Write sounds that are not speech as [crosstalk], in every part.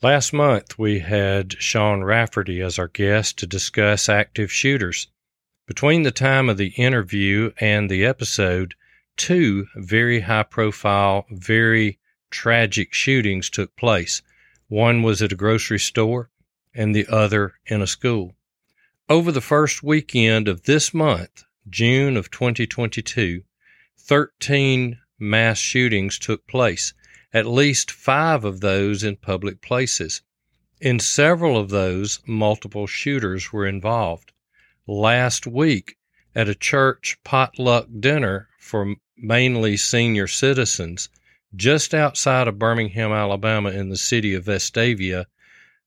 Last month, we had Sean Rafferty as our guest to discuss active shooters. Between the time of the interview and the episode, two very high profile, very tragic shootings took place. One was at a grocery store and the other in a school. Over the first weekend of this month, June of 2022, 13 mass shootings took place, at least five of those in public places. In several of those, multiple shooters were involved. Last week, at a church potluck dinner for mainly senior citizens, just outside of Birmingham, Alabama, in the city of Vestavia,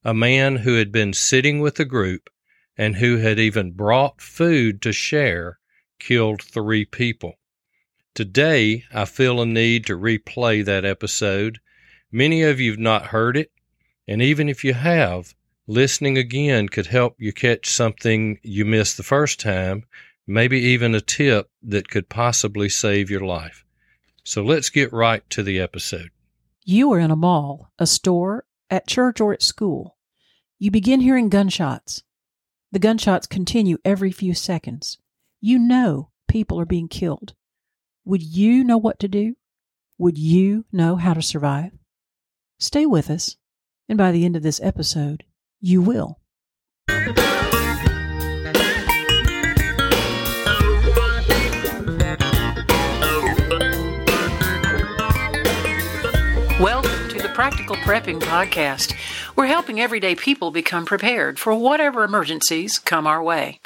a man who had been sitting with the group and who had even brought food to share killed three people. Today, I feel a need to replay that episode. Many of you have not heard it, and even if you have, listening again could help you catch something you missed the first time, maybe even a tip that could possibly save your life. So let's get right to the episode. You are in a mall, a store, at church, or at school. You begin hearing gunshots. The gunshots continue every few seconds. You know people are being killed. Would you know what to do? Would you know how to survive? Stay with us, and by the end of this episode, you will. Welcome to the Practical Prepping Podcast. We're helping everyday people become prepared for whatever emergencies come our way.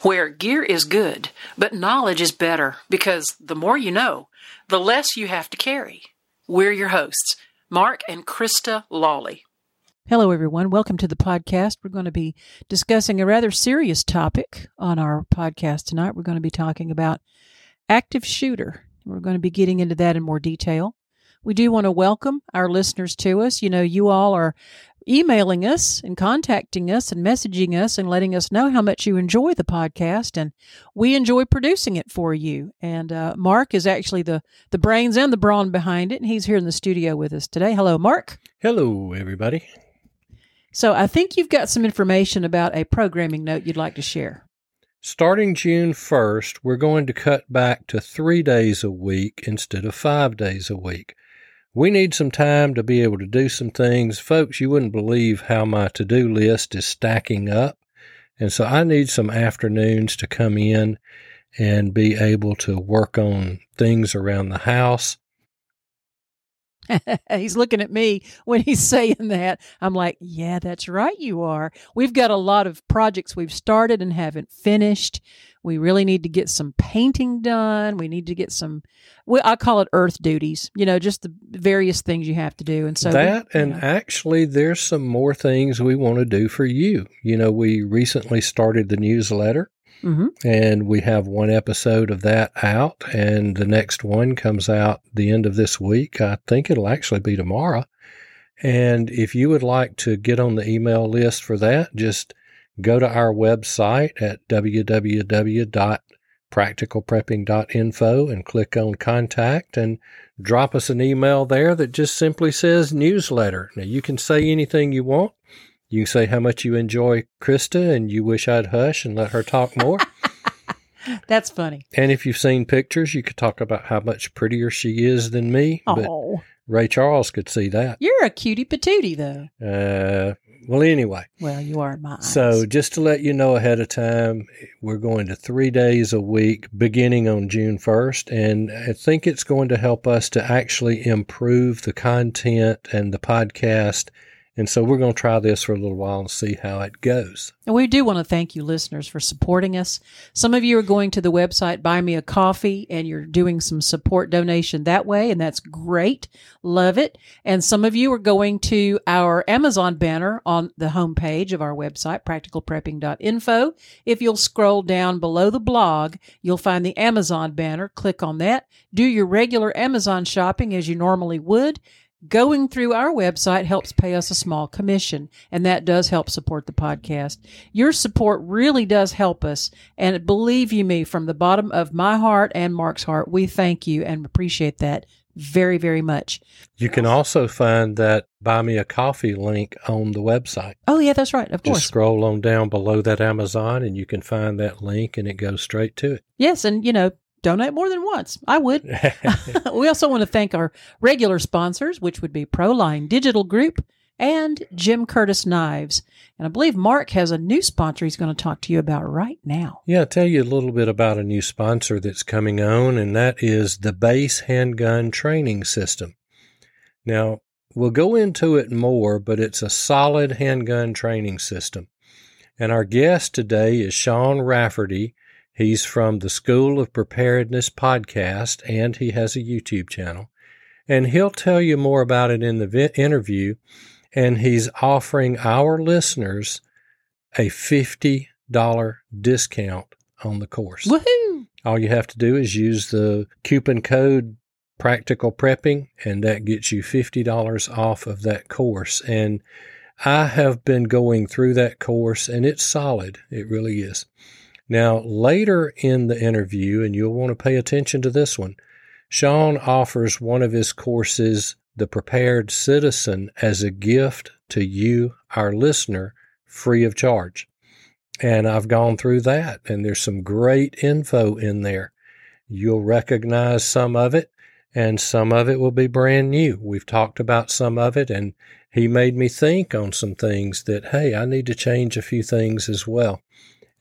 Where gear is good, but knowledge is better because the more you know, the less you have to carry. We're your hosts, Mark and Krista Lawley. Hello, everyone. Welcome to the podcast. We're going to be discussing a rather serious topic on our podcast tonight. We're going to be talking about active shooter. We're going to be getting into that in more detail. We do want to welcome our listeners to us. You know, you all are emailing us and contacting us and messaging us and letting us know how much you enjoy the podcast and we enjoy producing it for you and uh, mark is actually the the brains and the brawn behind it and he's here in the studio with us today hello mark Hello, everybody. so i think you've got some information about a programming note you'd like to share Starting June 1st, we're going to cut back to three days a week instead of five days a week. We need some time to be able to do some things. Folks, you wouldn't believe how my to do list is stacking up. And so I need some afternoons to come in and be able to work on things around the house. [laughs] he's looking at me when he's [laughs] saying that. I'm like, yeah, that's right, you are. We've got a lot of projects we've started and haven't finished. We really need to get some painting done. We need to get some, well, I call it earth duties, you know, just the various things you have to do. And so that, we, and know, actually, there's some more things we want to do for you. You know, we recently started the newsletter. mhm. and we have one episode of that out and the next one comes out the end of this week i think it'll actually be tomorrow and if you would like to get on the email list for that just go to our website at www.practicalprepping.info and click on contact and drop us an email there that just simply says newsletter now you can say anything you want you can say how much you enjoy Krista and you wish I'd hush and let her talk more. [laughs] that's funny. and if you've seen pictures, you could talk about how much prettier she is than me. But Oh, Ray Charles could see that. you're a cutie patootie, though. Uh, well, anyway, Well, you are my eyes. so just to let you know ahead of time, we're going to three days a week beginning on June 1st. And I think it's going to help us to actually improve the content and the podcast. And so we're going to try this for a little while and see how it goes. And we do want to thank you, listeners, for supporting us. Some of you are going to the website Buy Me a Coffee and you're doing some support donation that way, and that's great. Love it. And some of you are going to our Amazon banner on the homepage of our website, practicalprepping.info. If you'll scroll down below the blog, you'll find the Amazon banner. Click on that. Do your regular Amazon shopping as you normally would. Going through our website helps pay us a small commission, and that does help support the podcast. Your support really does help us, and believe you me, from the bottom of my heart and Mark's heart, we thank you and appreciate that very, very much. You can also find that buy me a coffee link on the website. Oh, yeah, that's right. Of Just course. scroll on down below that Amazon and you can find that link and it goes straight to it. Yes. And, you know, donate more than once. I would. [laughs] [laughs] we also want to thank our regular sponsors, which would be Proline Digital Group and Jim Curtis Knives. And I believe Mark has a new sponsor he's going to talk to you about right now. yeah, I'll tell you a little bit about a new sponsor that's coming on, and that is the Base Handgun Training System. Now, we'll go into it more, but it's a solid handgun training system. And our guest today is Sean Rafferty. He's from the School of Preparedness podcast, and he has a YouTube channel. And he'll tell you more about it in the vi- interview. And he's offering our listeners a $50 discount on the course. Woohoo! All you have to do is use the coupon code practical prepping and that gets you $50 off of that course. And I have been going through that course and it's solid. It really is. Now, later in the interview, and you'll want to pay attention to this one, Sean offers one of his courses, The Prepared Citizen, as a gift to you, our listener, free of charge. And I've gone through that, and there's some great info in there. You'll recognize some of it, and some of it will be brand new. We've talked about some of it, and he made me think on some things that, hey, I need to change a few things as well.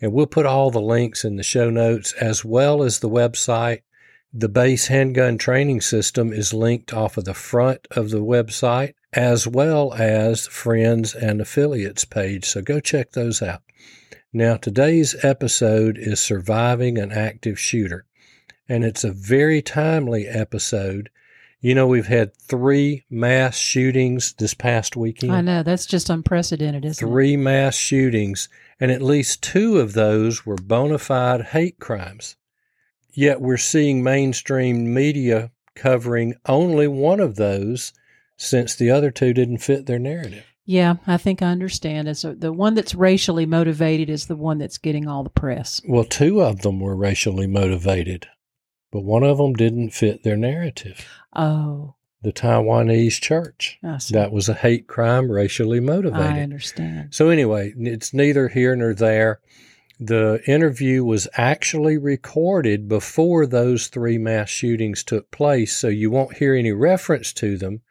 And we'll put all the links in the show notes as well as the website. The base handgun training system is linked off of the front of the website as well as friends and affiliates page. So go check those out. Now, today's episode is Surviving an Active Shooter, and it's a very timely episode. You know, we've had three mass shootings this past weekend. I know. That's just unprecedented, isn't it? Three mass shootings, and at least two of those were bona fide hate crimes. Yet we're seeing mainstream media covering only one of those since the other two didn't fit their narrative. Yeah, I think I understand. It's a, the one that's racially motivated is the one that's getting all the press. Well, two of them were racially motivated, but one of them didn't fit their narrative. Oh, The Taiwanese church. That was a hate crime, racially motivated. I understand. So, anyway, it's neither here nor there. The interview was actually recorded before those three mass shootings took place, so you won't hear any reference to them.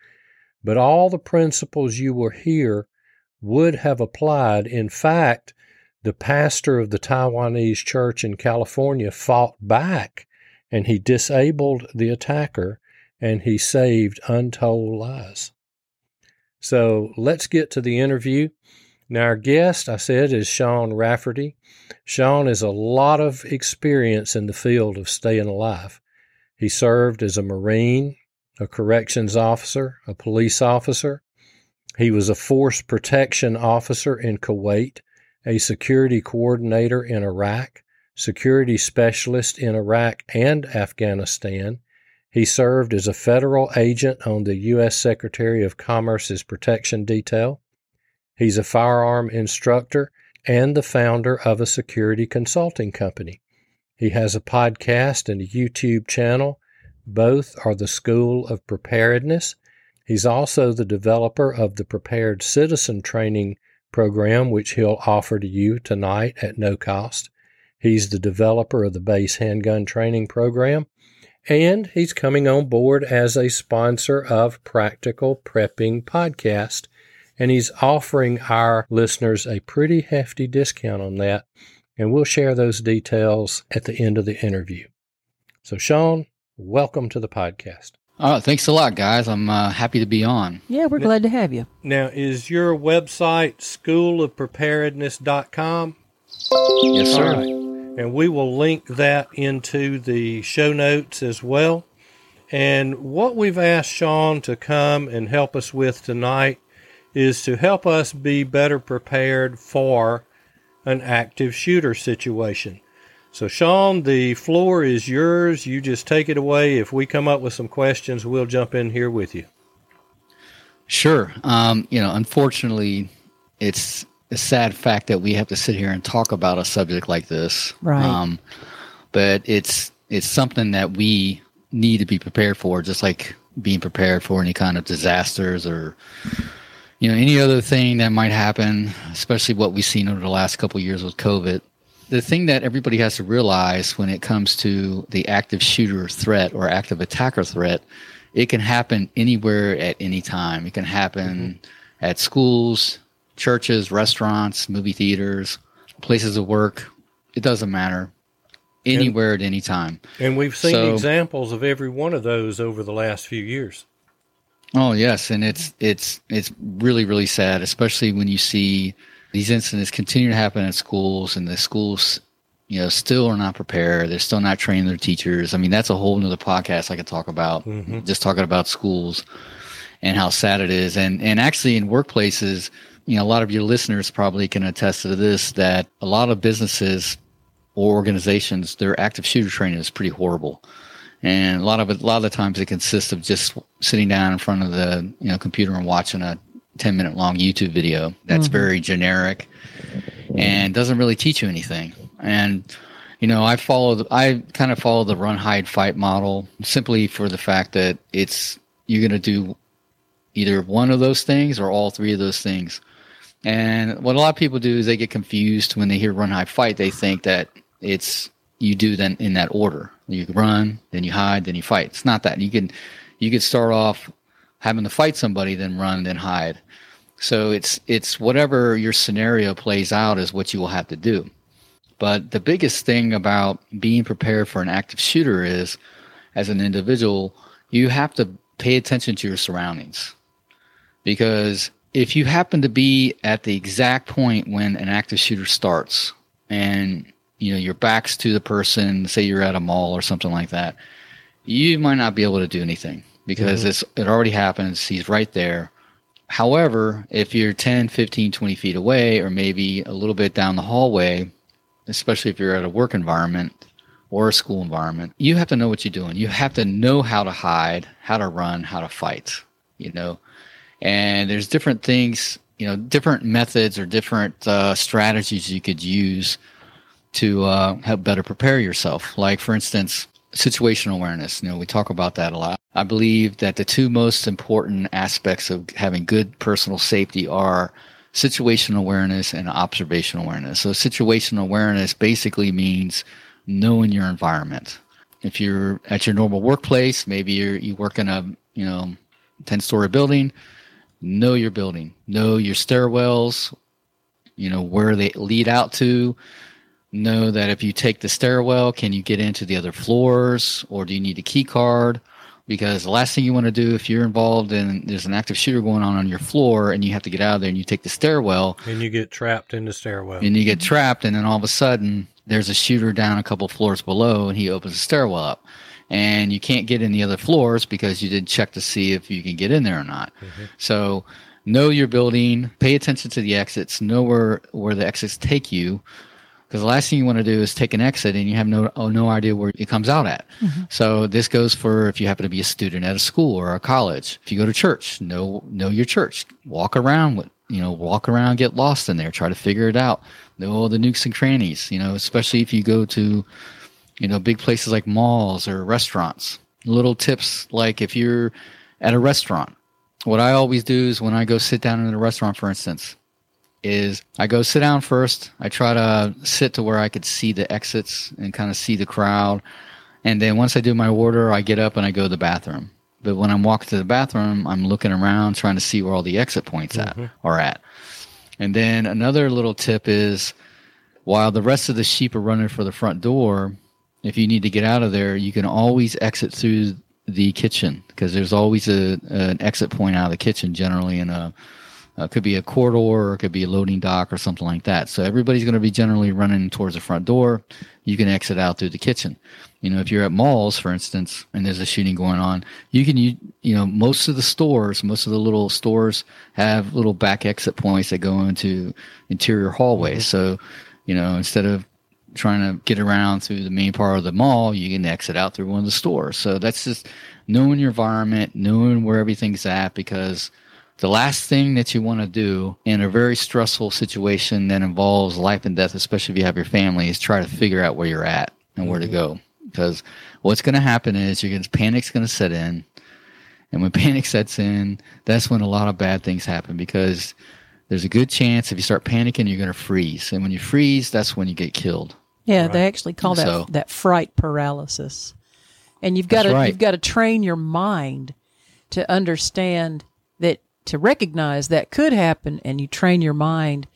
But all the principles you will hear would have applied. In fact, the pastor of the Taiwanese church in California fought back and he disabled the attacker and he saved untold lives. So let's get to the interview. Now, our guest, I said, is Sean Rafferty. Sean has a lot of experience in the field of staying alive. He served as a Marine, a corrections officer, a police officer. He was a force protection officer in Kuwait, a security coordinator in Iraq, security specialist in Iraq and Afghanistan. He served as a federal agent on the U.S. Secretary of Commerce's protection detail. He's a firearm instructor and the founder of a security consulting company. He has a podcast and a YouTube channel. Both are the School of Preparedness. He's also the developer of the Prepared Citizen Training program, which he'll offer to you tonight at no cost. He's the developer of the Base Handgun Training program, and he's coming on board as a sponsor of Practical Prepping Podcast and he's offering our listeners a pretty hefty discount on that. And we'll share those details at the end of the interview. So, Sean, welcome to the podcast. Oh, thanks a lot, guys. I'm uh, happy to be on. Yeah, we're glad to have you. Now, is your website schoolofpreparedness.com? Yes, sir. right. And we will link that into the show notes as well. And what we've asked Sean to come and help us with tonight is to help us be better prepared for an active shooter situation. So, Sean, the floor is yours. You just take it away. If we come up with some questions, we'll jump in here with you. Sure. Um, you know, unfortunately, it's a sad fact that we have to sit here and talk about a subject like this. Right. Um, but it's it's something that we need to be prepared for, just like being prepared for any kind of disasters or you know any other thing that might happen, especially what we've seen over the last couple years with COVID. The thing that everybody has to realize when it comes to the active shooter threat or active attacker threat, it can happen anywhere at any time. It can happen mm-hmm. at schools, churches, restaurants, movie theaters, places of work. It doesn't matter anywhere and, at any time. And we've seen so, examples of every one of those over the last few years. Oh yes, and it's it's it's really really sad, especially when you see these incidents continue to happen at schools, and the schools, you know, still are not prepared. They're still not training their teachers. I mean, that's a whole nother podcast I could talk about. Mm-hmm. Just talking about schools and how sad it is, and and actually in workplaces, you know, a lot of your listeners probably can attest to this that a lot of businesses or organizations, their active shooter training is pretty horrible. And a lot of it, a lot of the times it consists of just sitting down in front of the you know computer and watching a 10 minute long YouTube video that's mm-hmm. very generic and doesn't really teach you anything. And you know, I follow the, I kind of follow the run hide fight model simply for the fact that it's you're going to do either one of those things or all three of those things. And what a lot of people do is they get confused when they hear run hide fight. They think that it's you do then in that order. You run, then you hide, then you fight. It's not that. You can you could start off having to fight somebody, then run, then hide. So it's it's whatever your scenario plays out is what you will have to do. But the biggest thing about being prepared for an active shooter is as an individual, you have to pay attention to your surroundings. Because if you happen to be at the exact point when an active shooter starts and you know your back's to the person say you're at a mall or something like that you might not be able to do anything because mm-hmm. it's it already happens. He's right there. However if you're 10 15 20 feet away or maybe a little bit down the hallway especially if you're at a work environment or a school environment you have to know what you're doing. You have to know how to hide how to run how to fight you know and there's different things you know different methods or different uh, strategies you could use to uh, help better prepare yourself. Like, for instance, situational awareness. You know, we talk about that a lot. I believe that the two most important aspects of having good personal safety are situational awareness and observational awareness. So, situational awareness basically means knowing your environment. If you're at your normal workplace, maybe you're, you work in a you know ten story building. Know your building. Know your stairwells. You know where they lead out to know that if you take the stairwell, can you get into the other floors or do you need a key card? Because the last thing you want to do if you're involved in there's an active shooter going on on your floor and you have to get out of there and you take the stairwell and you get trapped in the stairwell and you get trapped and then all of a sudden there's a shooter down a couple floors below and he opens the stairwell up and you can't get in the other floors because you didn't check to see if you can get in there or not. Mm-hmm. So know your building, pay attention to the exits, know where where the exits take you because the last thing you want to do is take an exit and you have no oh, no idea where it comes out at. Mm-hmm. So this goes for if you happen to be a student at a school or a college. If you go to church, know know your church. Walk around with you know walk around, get lost in there, try to figure it out. Know all the nooks and crannies. You know, especially if you go to you know big places like malls or restaurants. Little tips like if you're at a restaurant. What I always do is when I go sit down in a restaurant, for instance, is I go sit down first. I try to sit to where I could see the exits and kind of see the crowd. And then once I do my order, I get up and I go to the bathroom. But when I'm walking to the bathroom, I'm looking around trying to see where all the exit points mm-hmm. at are at. And then another little tip is while the rest of the sheep are running for the front door, if you need to get out of there, you can always exit through the kitchen because there's always a, an exit point out of the kitchen generally in a uh, it could be a corridor or it could be a loading dock or something like that. So everybody's going to be generally running towards the front door. You can exit out through the kitchen. You know, if you're at malls, for instance, and there's a shooting going on, you can, you, you know, most of the stores, most of the little stores have little back exit points that go into interior hallways. Mm-hmm. So, you know, instead of trying to get around through the main part of the mall, you can exit out through one of the stores. So that's just knowing your environment, knowing where everything's at because the last thing that you want to do in a very stressful situation that involves life and death, especially if you have your family, is try to figure out where you're at and where to mm-hmm. go. Because what's going to happen is you're going to panic's going to set in, And when [laughs] panic sets in, that's when a lot of bad things happen because there's a good chance if you start panicking, you're going to freeze. And when you freeze, that's when you get killed. Yeah, they actually call that So- that fright paralysis. And you've got That's to right. you've got to train your mind to understand that to recognize that could happen and you train your mind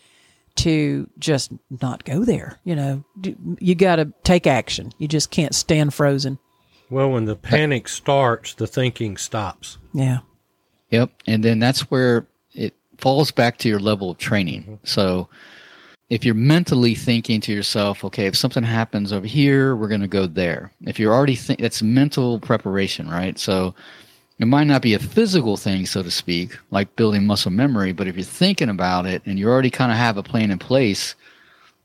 to just not go there, you know. You got to take action. You just can't stand frozen. Well, when the panic starts, the thinking stops. Yeah. Yep. And then that's where it falls back to your level of training. Mm-hmm. So if you're mentally thinking to yourself, okay, if something happens over here, we're going to go there. If you're already think that's mental preparation, right? So it might not be a physical thing, so to speak, like building muscle memory, but if you're thinking about it and you already kind of have a plan in place,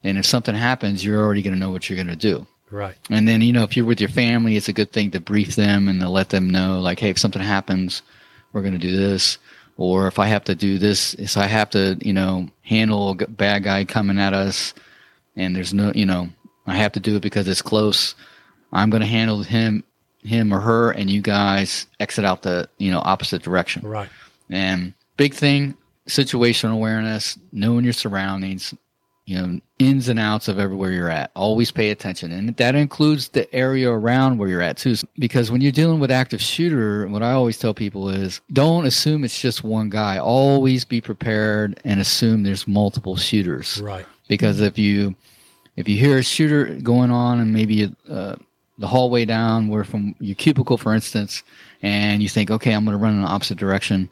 and if something happens, you're already going to know what you're going to do. Right. And then, you know, if you're with your family, it's a good thing to brief them and to let them know, like, hey, if something happens, we're going to do this. Or if I have to do this, if I have to, you know, handle a bad guy coming at us and there's no, you know, I have to do it because it's close. I'm going to handle him, him or her, and you guys exit out the, you know, opposite direction. Right. And big thing, situational awareness, knowing your surroundings, you know, ins and outs of everywhere you're at. Always pay attention. And that includes the area around where you're at too. Because when you're dealing with active shooter, what I always tell people is don't assume it's just one guy. Always be prepared and assume there's multiple shooters Right. because if you if you hear a shooter going on and maybe uh, the hallway down where from your cubicle for instance and you think okay i'm going to run in the opposite direction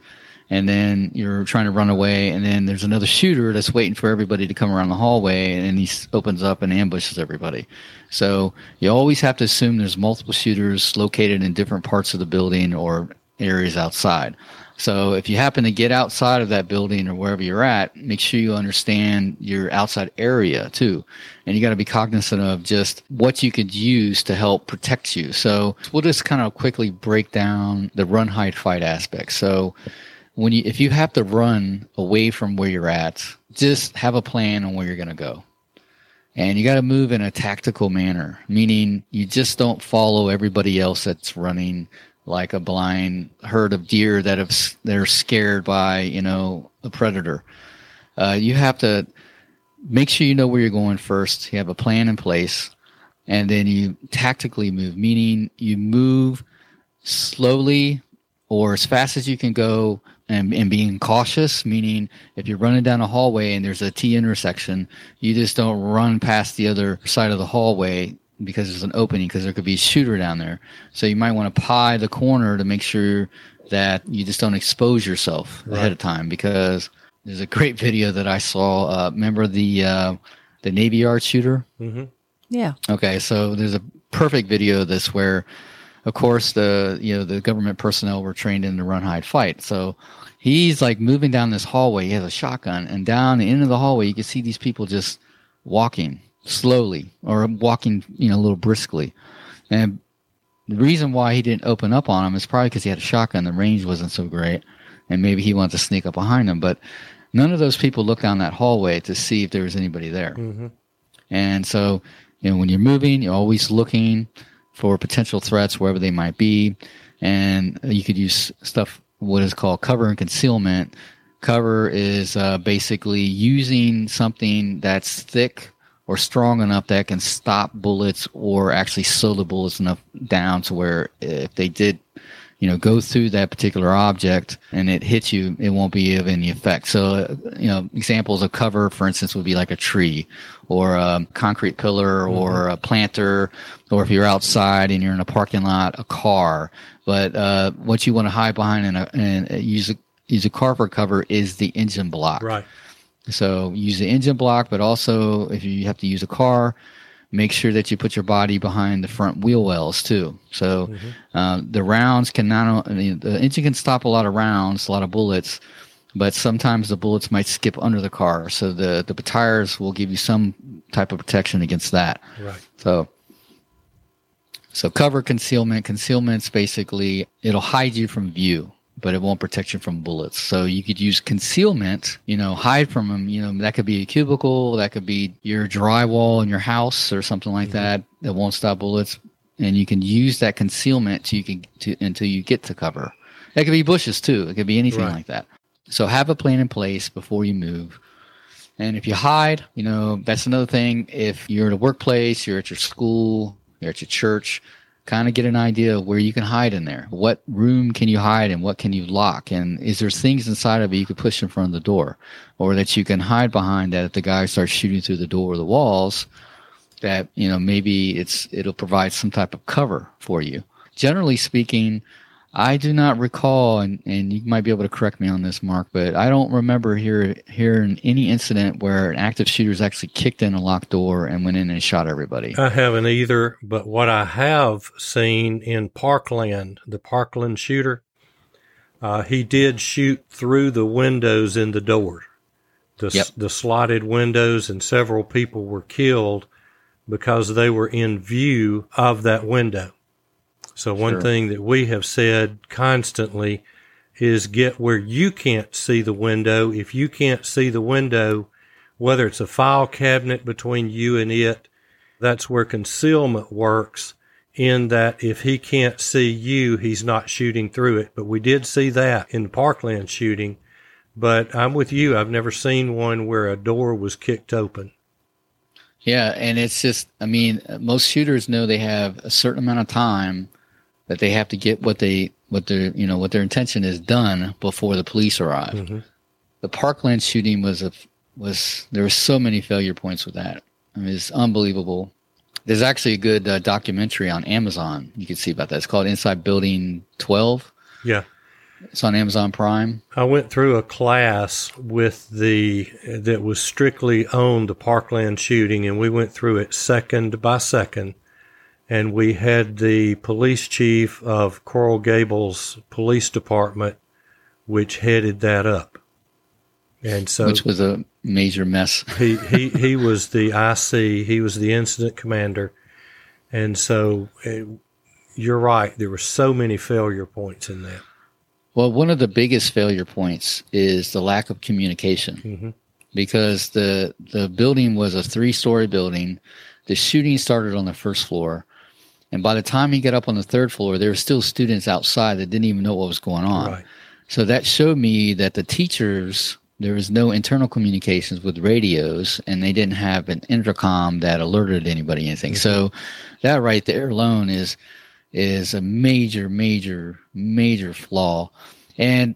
and then you're trying to run away and then there's another shooter that's waiting for everybody to come around the hallway and he opens up and ambushes everybody so you always have to assume there's multiple shooters located in different parts of the building or areas outside so if you happen to get outside of that building or wherever you're at, make sure you understand your outside area too. And you got to be cognizant of just what you could use to help protect you. So we'll just kind of quickly break down the run, hide, fight aspect. So when you, if you have to run away from where you're at, just have a plan on where you're going to go. And you got to move in a tactical manner, meaning you just don't follow everybody else that's running like a blind herd of deer that have they're scared by you know a predator. Uh, you have to make sure you know where you're going first. You have a plan in place, and then you tactically move, meaning you move slowly or as fast as you can go and, and being cautious, meaning if you're running down a hallway and there's a T intersection, you just don't run past the other side of the hallway because there's an opening because there could be a shooter down there. So you might want to pie the corner to make sure that you just don't expose yourself ahead of time because there's a great [laughs] video that I saw. Uh, remember the uh, the Navy Yard shooter? Mm-hmm. Yeah. Okay, so there's a perfect video of this where, of course, the you know the government personnel were trained in the run, hide, fight. So he's like moving down this hallway. He has a shotgun, and down the end of the hallway, you can see these people just walking slowly or walking, you know, a little briskly. And the reason why he didn't open up on him is probably because he had a shotgun. The range wasn't so great, and maybe he wanted to sneak up behind him. But none of those people looked down that hallway to see if there was anybody there. Mm-hmm. And so, you know, when you're moving, you're always looking for potential threats wherever they might be. And you could use stuff, what is called cover and concealment. Cover is uh, basically using something that's thick or strong enough that can stop bullets or actually slow the bullets enough down to where if they did you know go through that particular object and it hits you it won't be of any effect so uh, you know examples of cover for instance would be like a tree or a concrete pillar or a planter or if you're outside and you're in a parking lot a car but uh, what you want to hide behind and, use a use a car for cover is the engine block Right. so use the engine block, but also if you have to use a car, make sure that you put your body behind the front wheel wells too. So uh, the rounds can not only the engine can stop a lot of rounds, a lot of bullets, but sometimes the bullets might skip under the car. So the the tires will give you some type of protection against that. Right. So so cover concealment. Concealment's basically it'll hide you from view, but it won't protect you from bullets. So you could use concealment, you know, hide from them. You know, that could be a cubicle, that could be your drywall in your house or something like mm-hmm. that that won't stop bullets. And you can use that concealment to you can to until you get to cover. That could be bushes too. It could be anything Right. like that. So have a plan in place before you move. And if you hide, you know, that's another thing. If you're at a workplace, you're at your school, you're at your church, kind of get an idea of where you can hide in there. What room can you hide in? What can you lock? And is there things inside of it you could push in front of the door or that you can hide behind that if the guy starts shooting through the door or the walls, that, you know, maybe it's, it'll provide some type of cover for you. Generally speaking, I do not recall, and, and you might be able to correct me on this, Mark, but I don't remember here hearing any incident where an active shooter's actually kicked in a locked door and went in and shot everybody. I haven't either, but what I have seen in Parkland, the Parkland shooter, uh, he did shoot through the windows in the door, the, Yep. the slotted windows, and several people were killed because they were in view of that window. So, one Sure. thing that we have said constantly is get where you can't see the window. If you can't see the window, whether it's a file cabinet between you and it, that's where concealment works in that if he can't see you, he's not shooting through it. But we did see that in the Parkland shooting. But I'm with you. I've never seen one where a door was kicked open. Yeah, and it's just, I mean, most shooters know they have a certain amount of time that they have to get what they, what their, you know, what their intention is done before the police arrive. Mhm. The Parkland shooting was a, was, there were so many failure points with that. I mean, it's unbelievable. There's actually a good uh, documentary on Amazon you can see about that. It's called Inside Building 12. Yeah. It's on Amazon Prime. I went through a class with the that was strictly on the Parkland shooting, and we went through it second by second. And we had the police chief of Coral Gables Police Department, which headed that up. And so which was a major mess. [laughs] he, he, he was the IC, he was the incident commander. And so eh, you're right, there were so many failure points in that. Well, one of the biggest failure points is the lack of communication Mhm. because the the building was a three story building. The shooting started on the first floor, and by the time he got up on the third floor, there were still students outside that didn't even know what was going on. Right. So that showed me that the teachers there was no internal communications with radios, and they didn't have an intercom that alerted anybody anything. Mm-hmm. So that right there alone is is a major, major, major flaw. And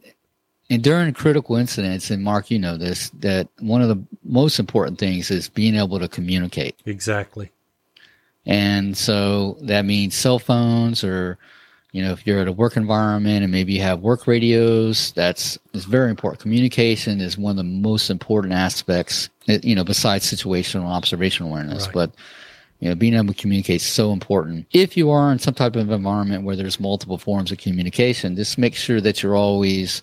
and during critical incidents, and Mark, you know this, that one of the most important things is being able to communicate. Exactly. And so that means cell phones or, you know, if you're at a work environment and maybe you have work radios, that's is very important. Communication is one of the most important aspects, eh, you know, besides situational and observational awareness. Right. But, you know, being able to communicate is so important. If you are in some type of environment where there's multiple forms of communication, just make sure that you're always,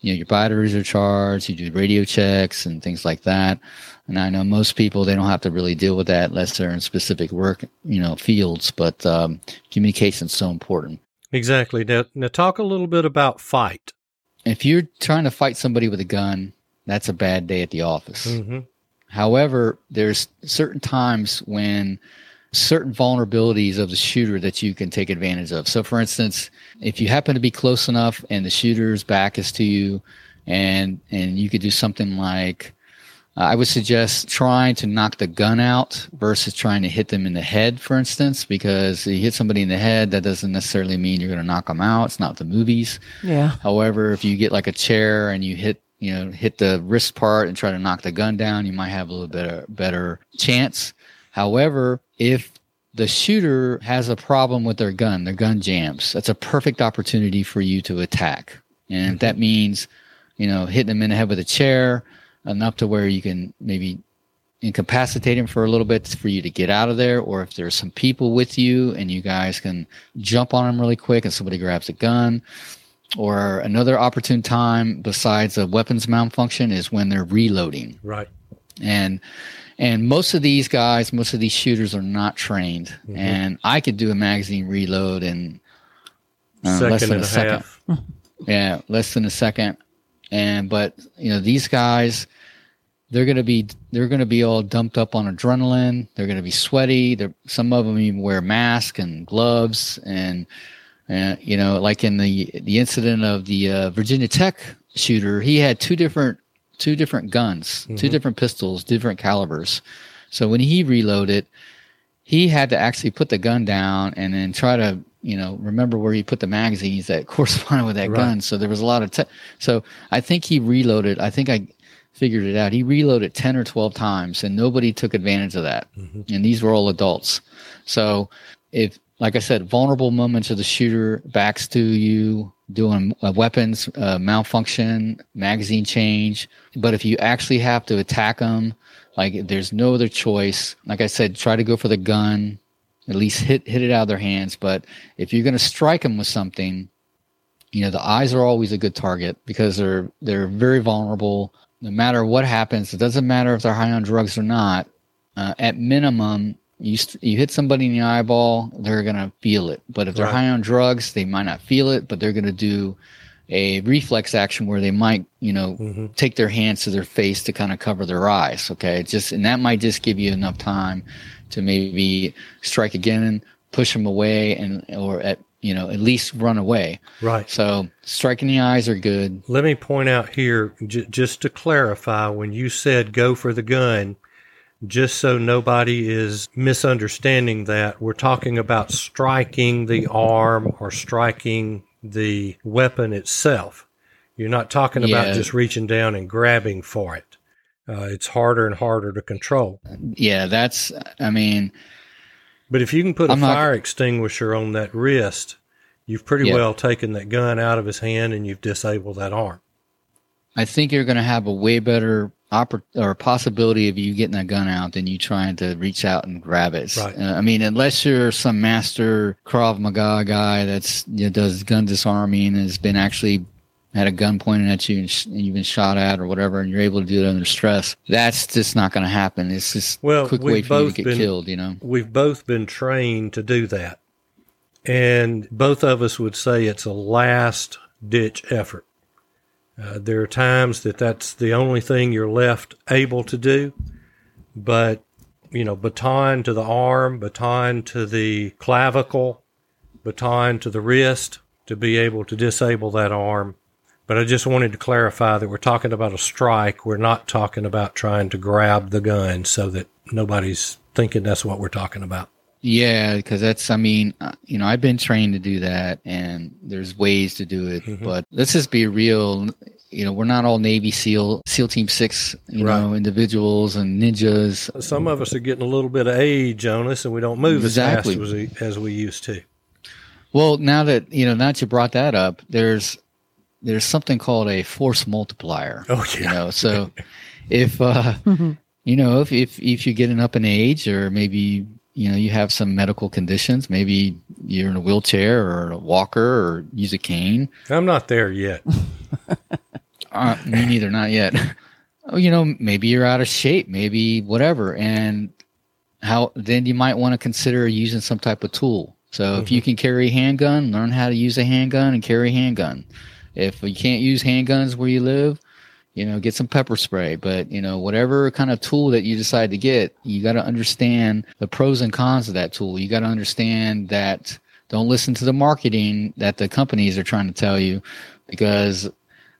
you know, your batteries are charged, you do radio checks and things like that. And I know most people they don't have to really deal with that unless they're in specific work, you know, fields. But um, communication is so important. Exactly. Now, now talk a little bit about fight. If you're trying to fight somebody with a gun, that's a bad day at the office. hmm However, there's certain times when certain vulnerabilities of the shooter that you can take advantage of. So, for instance, if you happen to be close enough and the shooter's back is to you, and and you could do something like, uh, I would suggest trying to knock the gun out versus trying to hit them in the head, for instance, because you hit somebody in the head, that doesn't necessarily mean you're going to knock them out. It's not the movies. Yeah. However, if you get like a chair and you hit, you know, hit the wrist part and try to knock the gun down, you might have a little better better chance. However, if the shooter has a problem with their gun, their gun jams, that's a perfect opportunity for you to attack. And if that means, you know, hitting them in the head with a chair enough to where you can maybe incapacitate him for a little bit for you to get out of there, or if there's some people with you and you guys can jump on him really quick and somebody grabs a gun, or another opportune time besides a weapons malfunction is when they're reloading Right. and and most of these guys most of these shooters are not trained. And i could do a magazine reload in uh, less than and a a second [laughs] yeah less than a second. And but you know these guys they're going to be they're going to be all dumped up on adrenaline. They're going to be sweaty. They're, some of them even wear masks and gloves. And And you know, like in the the incident of the uh, Virginia Tech shooter, he had two different two different guns, two mm-hmm. different pistols, different calibers. So when he reloaded, he had to actually put the gun down and then try to you know remember where he put the magazines that [laughs] corresponded with that Right. gun. So there was a lot of te- so I think he reloaded. I think I figured it out. He reloaded ten or twelve times, and nobody took advantage of that. Mm-hmm. And these were all adults. So if like I said, vulnerable moments of the shooter backs to you, doing uh, weapons uh, malfunction, magazine change. But if you actually have to attack them, like there's no other choice. Like I said, try to go for the gun, at least hit hit it out of their hands. But if you're going to strike them with something, you know the eyes are always a good target because they're they're very vulnerable. No matter what happens, it doesn't matter if they're high on drugs or not. Uh, at minimum, you st- you hit somebody in the eyeball, they're gonna feel it. But if they're Right. high on drugs, they might not feel it, but they're gonna do a reflex action where they might, you know, Mm-hmm. take their hands to their face to kind of cover their eyes. Okay, just and that might just give you enough time to maybe strike again and push them away, and or at you know at least run away. Right. So striking the eyes are good. Let me point out here, j- just to clarify, when you said go for the gun, just so nobody is misunderstanding that, we're talking about striking the arm or striking the weapon itself. You're not talking about just reaching down and grabbing for it. Uh, it's harder and harder to control. Yeah, that's. I mean, But if you can put a I'm not- fire extinguisher on that wrist, you've pretty Yeah. well taken that gun out of his hand and you've disabled that arm. I think you're going to have a way better oppor- or possibility of you getting a gun out than you trying to reach out and grab it. Right. Uh, I mean, unless you're some master Krav Maga guy that's you know, does gun disarming and has been actually had a gun pointed at you and, sh- and you've been shot at or whatever, and you're able to do it under stress. That's just not going to happen. It's just Well, a quick way for you to get been- killed. You know. we've both been trained to do that. And both of us would say it's a last ditch effort. Uh, there are times that that's the only thing you're left able to do. But, you know, baton to the arm, baton to the clavicle, baton to the wrist to be able to disable that arm. But I just wanted to clarify that we're talking about a strike. We're not talking about trying to grab the gun so that nobody's thinking that's what we're talking about. Yeah, because that's, I mean, uh, you know, I've been trained to do that and there's ways to do it, Mhm. but let's just be real. You know, we're not all Navy SEAL, SEAL Team Six, you Right. know, individuals and ninjas. Some of us are getting a little bit of age on us and we don't move Exactly. as fast as we, as we used to. Well, now that, you know, now that you brought that up, there's, there's something called a force multiplier. Oh, You yeah. know, so [laughs] if, uh, you know, if, if, if you're getting up in age or maybe, you know, you have some medical conditions, maybe you're in a wheelchair or a walker or use a cane, I'm not there yet. [laughs] Uh, me neither, not yet. Oh, you know, maybe you're out of shape, maybe whatever, and how then you might want to consider using some type of tool. So if you can carry a handgun, learn how to use a handgun and carry a handgun. If you can't use handguns where you live, you know, get some pepper spray. But you know, whatever kind of tool that you decide to get, you got to understand the pros and cons of that tool. You got to understand that don't listen to the marketing that the companies are trying to tell you, because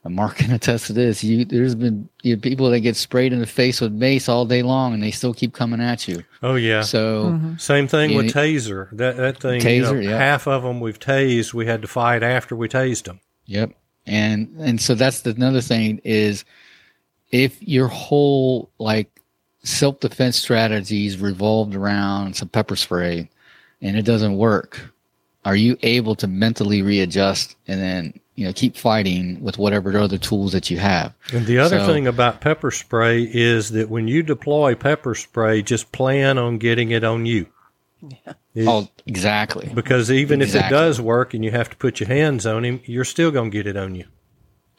Mark can [laughs] attest to this. You, there's been you know, people that get sprayed in the face with mace all day long, and they still keep coming at you. Oh, yeah. So mm-hmm. Same thing with it- taser. That that thing, you know, Taser, yeah. half of them we've tased. We had to fight after we tased them. Yep. And and so that's the, another thing is if your whole like self defense strategies revolved around some pepper spray and it doesn't work, are you able to mentally readjust and then you know keep fighting with whatever other tools that you have? And the other So- thing about pepper spray is that when you deploy pepper spray, just plan on getting it on you. It- Oh, exactly. because even if it does work and you have to put your hands on him, you're still going to get it on you.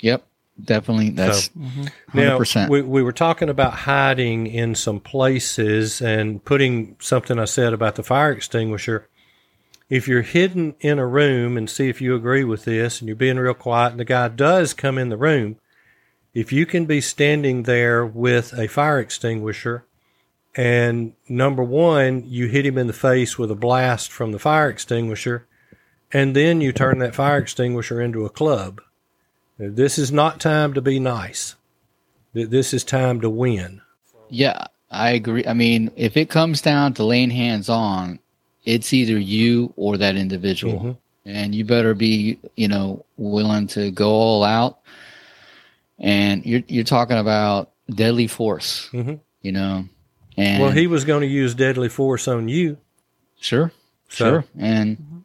Yep. Definitely. That's mm-hmm. Now, 100%. we, we were talking about hiding in some places and putting something I said about the fire extinguisher. If you're hidden in a room and see if you agree with this and you're being real quiet and the guy does come in the room, if you can be standing there with a fire extinguisher and number one, you hit him in the face with a blast from the fire extinguisher and then you turn that fire extinguisher into a club. This is not time to be nice. This is time to win. Yeah, I agree. I mean, if it comes down to laying hands on, it's either you or that individual. Mm-hmm. And you better be, you know, willing to go all out. And you're you're talking about deadly force, mm-hmm. you know. And well, he was going to use deadly force on you. Sure, so. sure, and mm-hmm.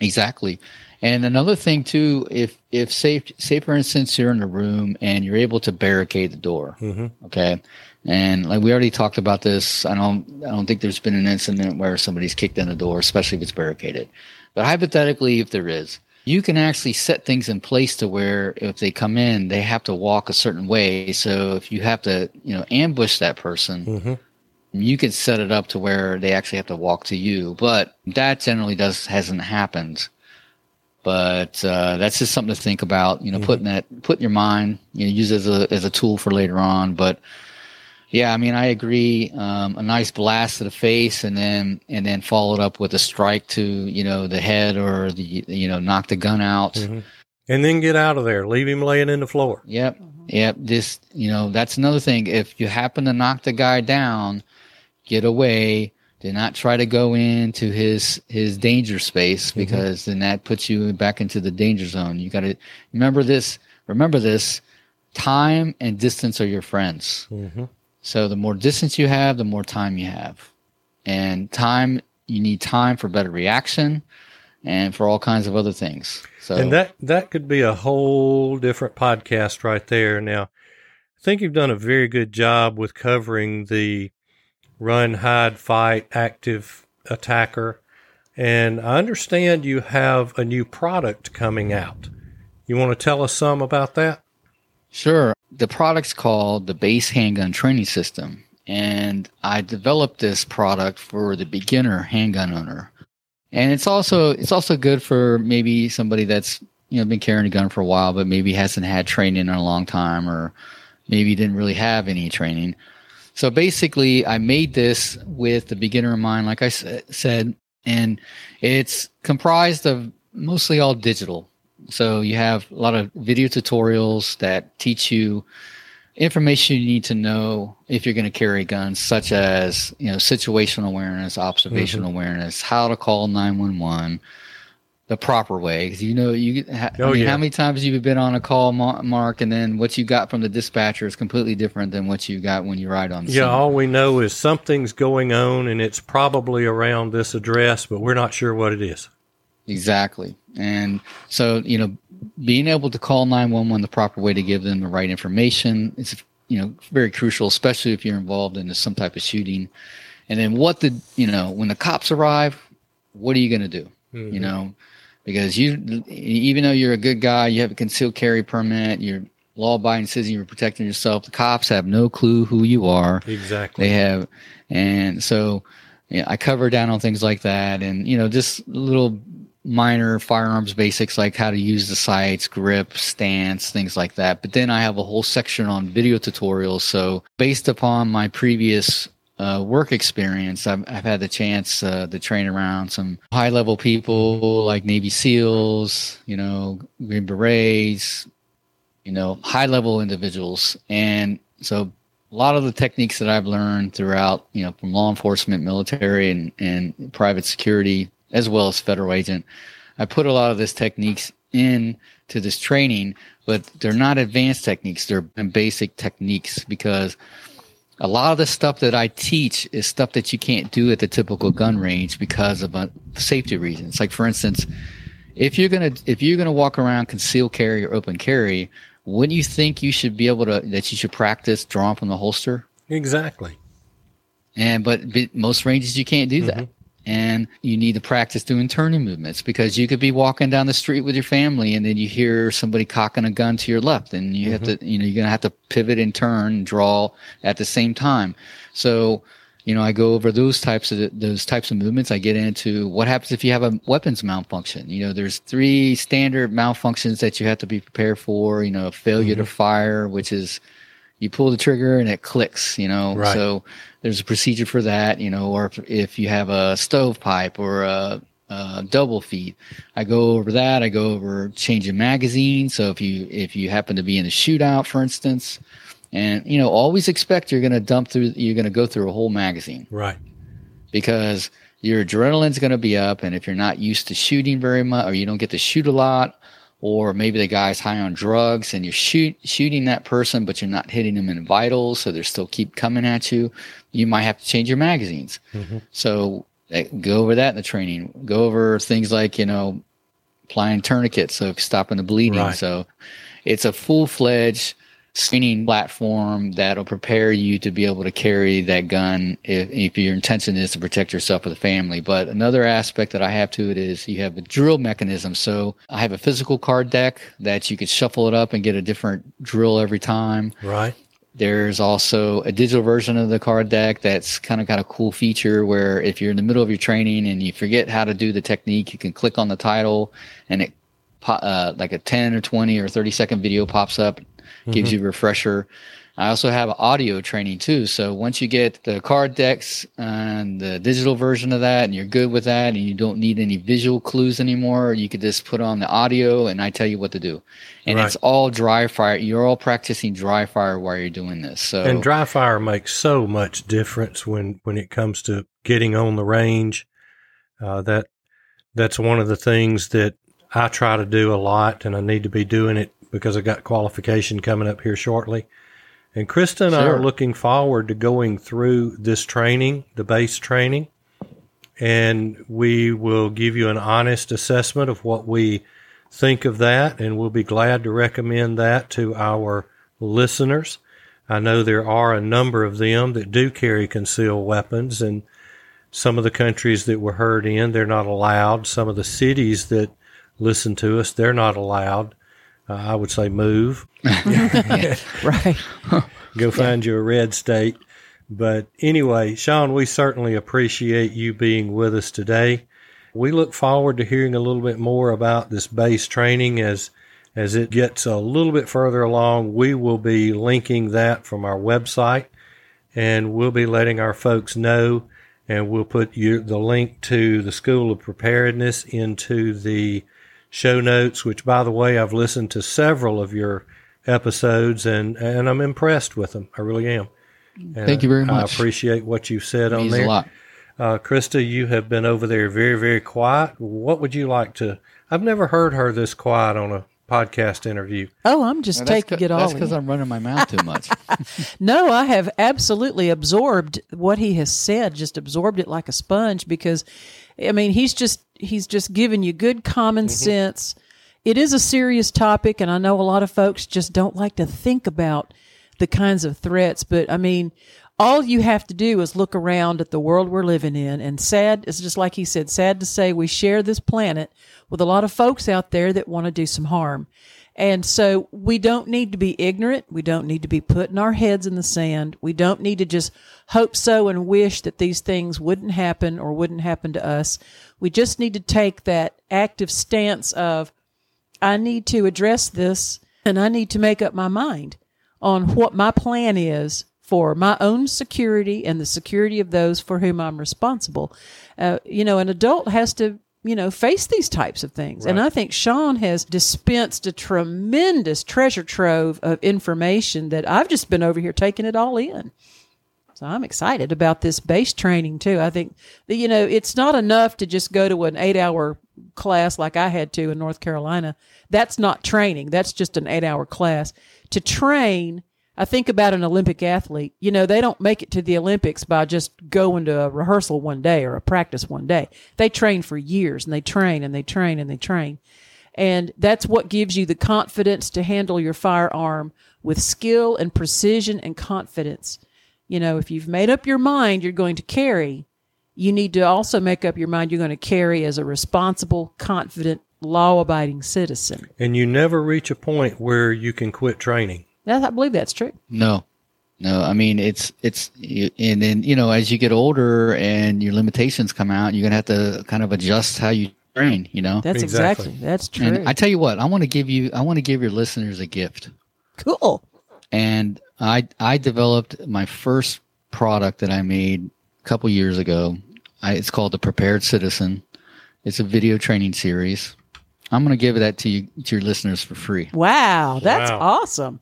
exactly. And another thing too, if if say say for instance you're in a room and you're able to barricade the door, mm-hmm. okay, and like we already talked about this, I don't I don't think there's been an incident where somebody's kicked in the door, especially if it's barricaded. But hypothetically, if there is, you can actually set things in place to where if they come in, they have to walk a certain way. So if you have to, you know, ambush that person, mm-hmm. You can set it up to where they actually have to walk to you. But that generally does hasn't happened. But uh, that's just something to think about. You know, mm-hmm. putting that put in your mind. You know, use it as a as a tool for later on. But yeah, I mean, I agree. Um, a nice blast to the face, and then and then followed up with a strike to you know the head or the you know knock the gun out, mm-hmm. and then get out of there. Leave him laying in the floor. Yep, yep. This you know, that's another thing. If you happen to knock the guy down, get away. Do not try to go into his his danger space mm-hmm. because mm-hmm. then that puts you back into the danger zone. You got to remember this. Remember this. Time and distance are your friends. Mm-hmm so the more distance you have, the more time you have. And time, you need time for better reaction and for all kinds of other things. So And that that could be a whole different podcast right there. Now, I think you've done a very good job with covering the run, hide, fight, active attacker. And I understand you have a new product coming out. You want to tell us some about that? Sure the product's called the Base Handgun Training System. And I developed this product for the beginner handgun owner. And it's also it's also good for maybe somebody that's you know been carrying a gun for a while, but maybe hasn't had training in a long time, or maybe didn't really have any training. So basically, I made this with the beginner in mind, like I said, and it's comprised of mostly all digital. So you have a lot of video tutorials that teach you information you need to know if you're going to carry guns, such as you know situational awareness, observational mm-hmm. awareness, how to call 911 the proper way. Because you know you, ha- oh, I mean, yeah. how many times you've been on a call, Mark, and then what you got from the dispatcher is completely different than what you got when you ride on the. Yeah, scene. all we know is something's going on, and it's probably around this address, but we're not sure what it is. Exactly. And so, you know, being able to call 911 the proper way to give them the right information is, you know, very crucial, especially if you're involved in some type of shooting. And then what the, you know, when the cops arrive, what are you going to do? Mm-hmm. You know, because you, even though you're a good guy, you have a concealed carry permit, you're law abiding citizen, you're protecting yourself. The cops have no clue who you are. Exactly. They have, and so, yeah, I cover down on things like that, and you know, just little minor firearms basics like how to use the sights, grip, stance, things like that. But then I have a whole section on video tutorials. So based upon my previous uh, work experience, I've, I've, had the chance uh, to train around some high level people like Navy SEALs, you know, Green Berets, you know, high level individuals. And so a lot of the techniques that I've learned throughout, you know, from law enforcement, military, and, and private security as well as federal agent. I put a lot of this techniques in to this training, but they're not advanced techniques. They're basic techniques because a lot of the stuff that I teach is stuff that you can't do at the typical gun range because of uh, safety reasons. Like for instance, if you're gonna if you're gonna walk around concealed carry or open carry, wouldn't you think you should be able to that you should practice drawing from the holster? Exactly. And but, but most ranges you can't do that. And you need to practice doing turning movements because you could be walking down the street with your family and then you hear somebody cocking a gun to your left and you mm-hmm. have to you know you're going to have to pivot and turn and draw at the same time so you know i go over those types of those types of movements i get into what happens if you have a weapons malfunction you know there's three standard malfunctions that you have to be prepared for you know failure mm-hmm. to fire which is you pull the trigger and it clicks you know right. so there's a procedure for that, you know, or if, if you have a stovepipe or a, uh, double feed, I go over that. I go over changing magazines. So if you if you happen to be in a shootout, for instance, and you know, always expect you're going to dump through. You're going to go through a whole magazine Right. because your adrenaline's going to be up, and if you're not used to shooting very much, or you don't get to shoot a lot, or maybe the guy's high on drugs and you're shoot shooting that person, but you're not hitting them in vitals, so they still keep coming at you. You might have to change your magazines. So eh, go over that in the training. Go over things like you know applying tourniquets, so stopping the bleeding. Right. So it's a full fledged screening platform that'll prepare you to be able to carry that gun if, if your intention is to protect yourself or the family. But another aspect that I have to it is you have a drill mechanism. So I have a physical card deck that you could shuffle it up and get a different drill every time. Right. There's also a digital version of the card deck that's kind of got a cool feature where if you're in the middle of your training and you forget how to do the technique, you can click on the title and it uh, like a 10 or 20 or 30 second video pops up, gives you a refresher. I also have audio training too. So once you get the card decks and the digital version of that and you're good with that and you don't need any visual clues anymore, you could just put on the audio and I tell you what to do. And Right. it's all dry fire. You're all practicing dry fire while you're doing this. So And dry fire makes so much difference when when it comes to getting on the range. Uh, that that's one of the things that I try to do a lot, and I need to be doing it because I got qualification coming up here shortly. And Krista and I are looking forward to going through this training, the base training, and we will give you an honest assessment of what we think of that, and we'll be glad to recommend that to our listeners. I know there are a number of them that do carry concealed weapons, and some of the countries that we're heard in, they're not allowed. Some of the cities that listen to us, they're not allowed. Uh, I would say move, [laughs] Right. go find you a red state. But anyway, Sean, we certainly appreciate you being with us today. We look forward to hearing a little bit more about this base training as as it gets a little bit further along. We will be linking that from our website, and we'll be letting our folks know. And we'll put you the link to the School of Preparedness into the show notes. Which, by the way, I've listened to several of your episodes, and and I'm impressed with them. I really am. And Thank you very much. I appreciate what you've said on means there. a lot. Uh, Krista, you have been over there very, very quiet. What would you like to? I've never heard her this quiet on a podcast interview. Oh, I'm just Well, taking co- it all. That's because. I'm running my mouth too much. [laughs] No, I have absolutely absorbed what he has said, just absorbed it like a sponge because I mean, he's just he's just giving you good common mm-hmm. sense. It is a serious topic and I know a lot of folks just don't like to think about the kinds of threats, but I mean, all you have to do is look around at the world we're living in and sad it's just like he said, sad to say we share this planet with a lot of folks out there that want to do some harm. And so we don't need to be ignorant. We don't need to be putting our heads in the sand. We don't need to just hope so and wish that these things wouldn't happen or wouldn't happen to us. We just need to take that active stance of, I need to address this and I need to make up my mind on what my plan is for my own security and the security of those for whom I'm responsible. Uh, you know, an adult has to, you know, face these types of things. And I think Sean has dispensed a tremendous treasure trove of information that I've just been over here taking it all in. So I'm excited about this base training too. I think that, you know, it's not enough to just go to an eight hour class like I had to in North Carolina. That's not training. That's just an eight hour class. To train, I think about an Olympic athlete. You know, they don't make it to the Olympics by just going to a rehearsal one day or a practice one day. They train for years and they train and they train and they train. And that's what gives you the confidence to handle your firearm with skill and precision and confidence. You know, if you've made up your mind you're going to carry, you need to also make up your mind you're going to carry as a responsible, confident, law abiding citizen. And you never reach a point where you can quit training. That, I believe that's true. No, no. I mean, it's it's and then you know as you get older and your limitations come out, you're gonna have to kind of adjust how you train. You know. That's Exactly. exactly, that's true. And I tell you what, I want to give you, I want to give your listeners a gift. cool. And I I developed my first product that I made a couple years ago. I, it's called the Prepared Citizen, It's a video training series. I'm going to give that to you to your listeners for free. Wow, that's Wow. awesome.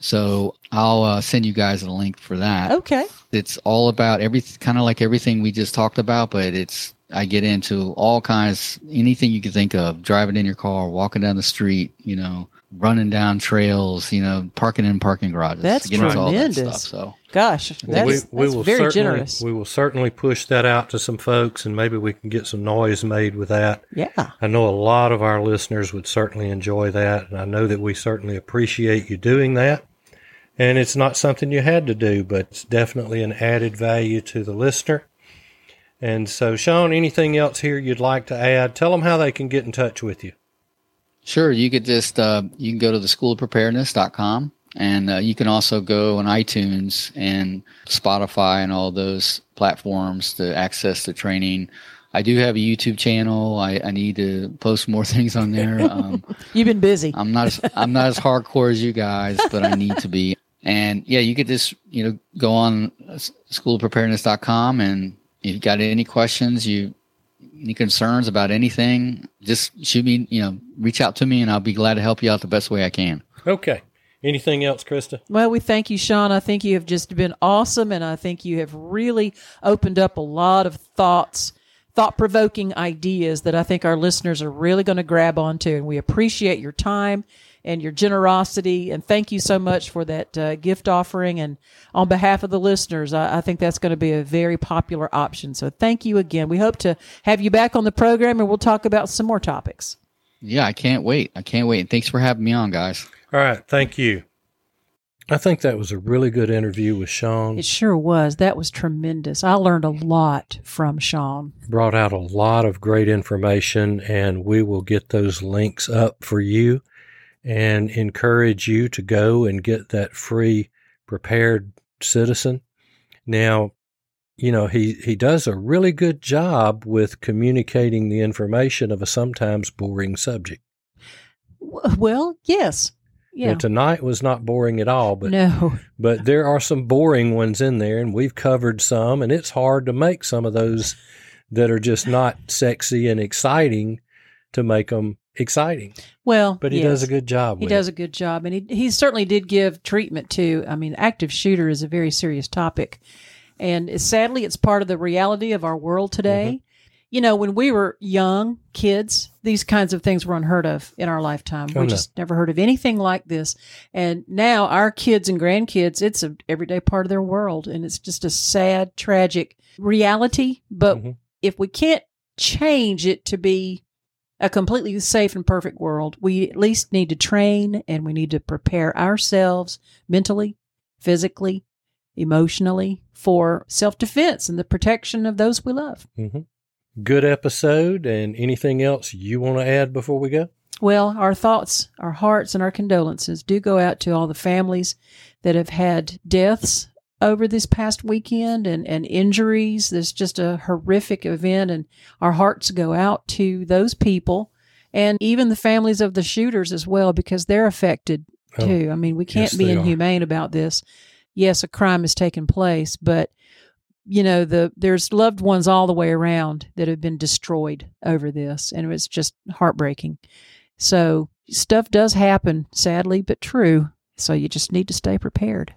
So I'll uh, send you guys a link for that. Okay. It's all about every kind of like everything we just talked about, but it's I get into all kinds, anything you can think of, driving in your car, walking down the street, you know, running down trails, you know, parking in parking garages. That's Get into all that tremendous. stuff, so Gosh, Well, that's, that's very certainly, generous. We will certainly push that out to some folks, and maybe we can get some noise made with that. yeah. I know a lot of our listeners would certainly enjoy that, and I know that we certainly appreciate you doing that. And it's not something you had to do, but it's definitely an added value to the listener. And so, Sean, anything else here you'd like to add? Tell them how they can get in touch with you. Sure, you could just uh, you can go to the schoolofpreparedness.com and uh, you can also go on iTunes and Spotify and all those platforms to access the training. I do have a YouTube channel. I, I need to post more [laughs] things on there. Um, You've been busy. I'm not as, I'm not as hardcore as you guys, but I need to be. And yeah, you could just you know go on uh, schoolofpreparedness.com and if you got any questions, you any concerns about anything, just shoot me, you know, reach out to me and I'll be glad to help you out the best way I can. Okay. Anything else, Krista? Well, we thank you, Sean. I think you have just been awesome, and I think you have really opened up a lot of thoughts, thought provoking ideas that I think our listeners are really going to grab onto. And we appreciate your time and your generosity. And thank you so much for that uh, gift offering. And on behalf of the listeners, I, I think that's going to be a very popular option. So thank you again. We hope to have you back on the program, and we'll talk about some more topics. Yeah, I can't wait. I can't wait. And thanks for having me on, guys. All right. Thank you. I think that was a really good interview with Sean. It sure was. That was tremendous. I learned a lot from Sean. brought out a lot of great information, and we will get those links up for you and encourage you to go and get that free prepared citizen. Now, you know, he, he does a really good job with communicating the information of a sometimes boring subject. Well, yes. Now, Yeah. tonight was not boring at all, but no. [laughs] but there are some boring ones in there, and we've covered some, and it's hard to make some of those that are just not sexy and exciting to make them exciting. Well, But he yes. does a good job. He does it. a good job, and he he certainly did give treatment to. I mean, active shooter is a very serious topic, and sadly, it's part of the reality of our world today. Mm-hmm. You know, when we were young kids, these kinds of things were unheard of in our lifetime. Oh, we no. just never heard of anything like this. And now our kids and grandkids, it's a everyday part of their world, and it's just a sad, tragic reality. But Mhm. if we can't change it to be a completely safe and perfect world, we at least need to train and we need to prepare ourselves mentally, physically, emotionally for self defense and the protection of those we love. Mhm. Good episode. And anything else you want to add before we go? Well, our thoughts, our hearts, and our condolences do go out to all the families that have had deaths over this past weekend and, and injuries. There's just a horrific event, and our hearts go out to those people and even the families of the shooters as well because they're affected Oh, too. I mean, we can't yes, be they are. inhumane about this. Yes, a crime has taken place, but you know the there's loved ones all the way around that have been destroyed over this and it's just heartbreaking so stuff does happen sadly but true so you just need to stay prepared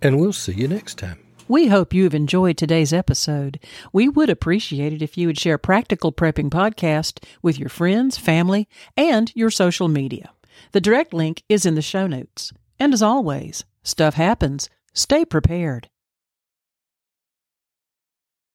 And we'll see you next time. we hope you have enjoyed today's episode. We would appreciate it if you would share Practical Prepping Podcast with your friends, family, and your social media. The direct link is in the show notes. And as always, stuff happens. Stay prepared.